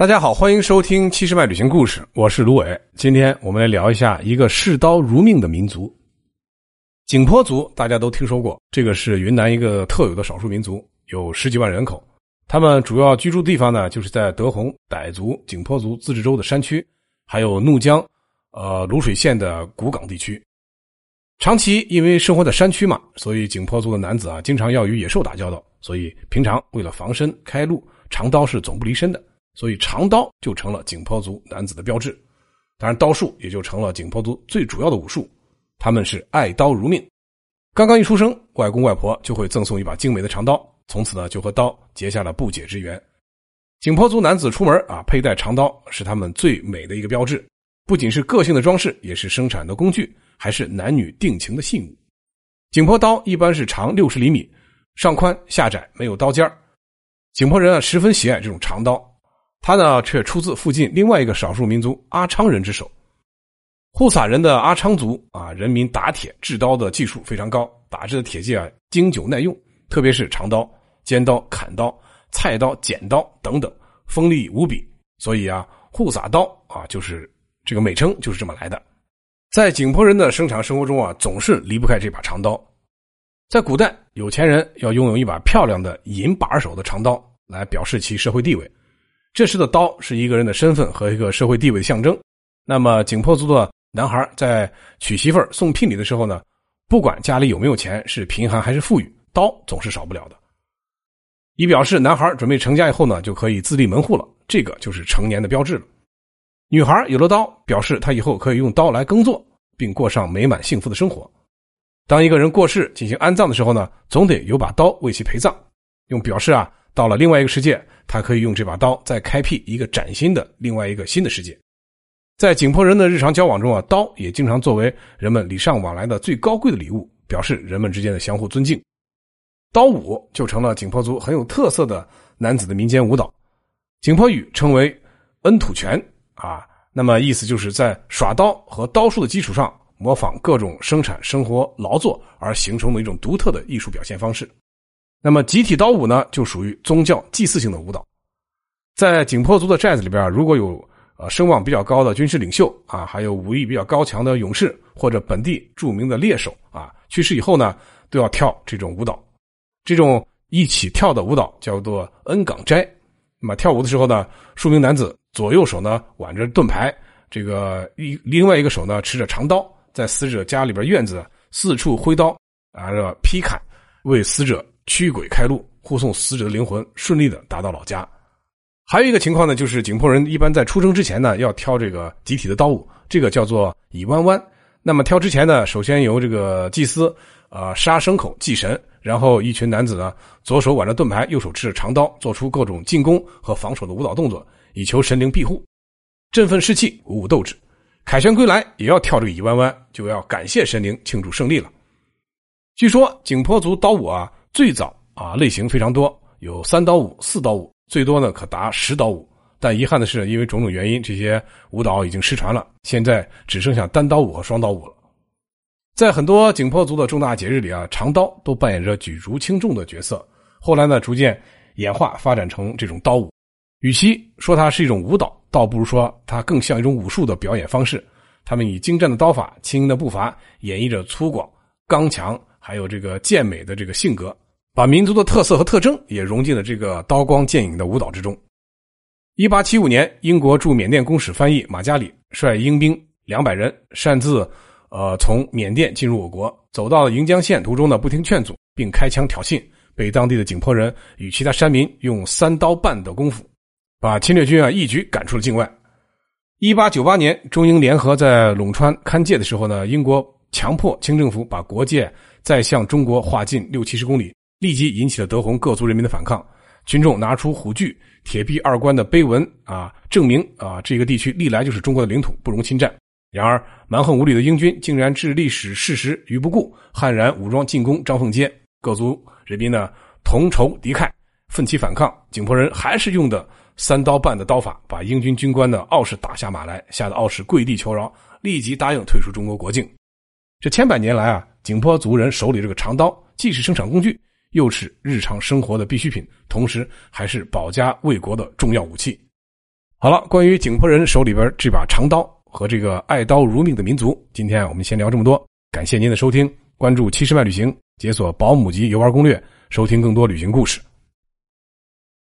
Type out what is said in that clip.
大家好，欢迎收听七十迈旅行故事，我是卢伟。今天我们来聊一下一个视刀如命的民族——景颇族。大家都听说过，这个是云南一个特有的少数民族，有十几万人口。他们主要居住地方呢，就是在德宏傣族、景颇族自治州的山区，还有怒江、呃泸水县的古港地区。长期因为生活在山区嘛，所以景颇族的男子啊，经常要与野兽打交道，所以平常为了防身开路，长刀是总不离身的。所以长刀就成了景颇族男子的标志，当然刀术也就成了景颇族最主要的武术。他们是爱刀如命，刚刚一出生，外公外婆就会赠送一把精美的长刀，从此呢就和刀结下了不解之缘。景颇族男子出门啊，佩戴长刀是他们最美的一个标志，不仅是个性的装饰，也是生产的工具，还是男女定情的信物。景颇刀一般是长六十厘米，上宽下窄，没有刀尖景颇人啊十分喜爱这种长刀。他呢，却出自附近另外一个少数民族阿昌人之手。护撒人的阿昌族啊，人民打铁制刀的技术非常高，打制的铁器啊经久耐用，特别是长刀、尖刀、砍刀、菜刀、剪刀等等，锋利无比。所以啊，护撒刀啊，就是这个美称就是这么来的。在景颇人的生产生活中啊，总是离不开这把长刀。在古代，有钱人要拥有一把漂亮的银把手的长刀，来表示其社会地位。这时的刀是一个人的身份和一个社会地位的象征。那么景颇族的男孩在娶媳妇儿送聘礼的时候呢，不管家里有没有钱，是贫寒还是富裕，刀总是少不了的，以表示男孩准备成家以后呢，就可以自立门户了。这个就是成年的标志了。女孩有了刀，表示她以后可以用刀来耕作，并过上美满幸福的生活。当一个人过世进行安葬的时候呢，总得有把刀为其陪葬，用表示啊。到了另外一个世界，他可以用这把刀再开辟一个崭新的另外一个新的世界。在景颇人的日常交往中啊，刀也经常作为人们礼尚往来的最高贵的礼物，表示人们之间的相互尊敬。刀舞就成了景颇族很有特色的男子的民间舞蹈。景颇语称为“恩土拳”啊，那么意思就是在耍刀和刀术的基础上，模仿各种生产生活劳作而形成的一种独特的艺术表现方式。那么集体刀舞呢，就属于宗教祭祀性的舞蹈。在景颇族的寨子里边如果有呃声望比较高的军事领袖啊，还有武艺比较高强的勇士或者本地著名的猎手啊，去世以后呢，都要跳这种舞蹈。这种一起跳的舞蹈叫做恩岗斋。那么跳舞的时候呢，数名男子左右手呢挽着盾牌，这个一另外一个手呢持着长刀，在死者家里边院子四处挥刀啊，劈砍，为死者。驱鬼开路，护送死者的灵魂顺利的达到老家。还有一个情况呢，就是景颇人一般在出生之前呢，要挑这个集体的刀舞，这个叫做以弯弯。那么挑之前呢，首先由这个祭司啊杀牲口祭神，然后一群男子呢，左手挽着盾牌，右手持着长刀，做出各种进攻和防守的舞蹈动作，以求神灵庇护，振奋士气，鼓舞斗志。凯旋归来也要跳这个乙弯弯，就要感谢神灵，庆祝胜利了。据说景颇族刀舞啊。最早啊，类型非常多，有三刀舞、四刀舞，最多呢可达十刀舞。但遗憾的是，因为种种原因，这些舞蹈已经失传了，现在只剩下单刀舞和双刀舞了。在很多景颇族的重大节日里啊，长刀都扮演着举足轻重的角色。后来呢，逐渐演化发展成这种刀舞。与其说它是一种舞蹈，倒不如说它更像一种武术的表演方式。他们以精湛的刀法、轻盈的步伐，演绎着粗犷、刚强。还有这个健美的这个性格，把民族的特色和特征也融进了这个刀光剑影的舞蹈之中。一八七五年，英国驻缅甸公使翻译马加里率英兵两百人擅自，呃，从缅甸进入我国，走到了盈江县途中呢，不听劝阻，并开枪挑衅，被当地的景颇人与其他山民用三刀半的功夫，把侵略军啊一举赶出了境外。一八九八年，中英联合在陇川勘界的时候呢，英国强迫清政府把国界。再向中国划近六七十公里，立即引起了德宏各族人民的反抗。群众拿出虎踞、铁壁二关的碑文啊，证明啊这个地区历来就是中国的领土，不容侵占。然而蛮横无理的英军竟然置历史事实于不顾，悍然武装进攻张凤街。各族人民呢同仇敌忾，奋起反抗。景颇人还是用的三刀半的刀法，把英军军官的傲士打下马来，吓得傲士跪地求饶，立即答应退出中国国境。这千百年来啊。景颇族人手里这个长刀，既是生产工具，又是日常生活的必需品，同时还是保家卫国的重要武器。好了，关于景颇人手里边这把长刀和这个爱刀如命的民族，今天我们先聊这么多。感谢您的收听，关注七十迈旅行，解锁保姆级游玩攻略，收听更多旅行故事。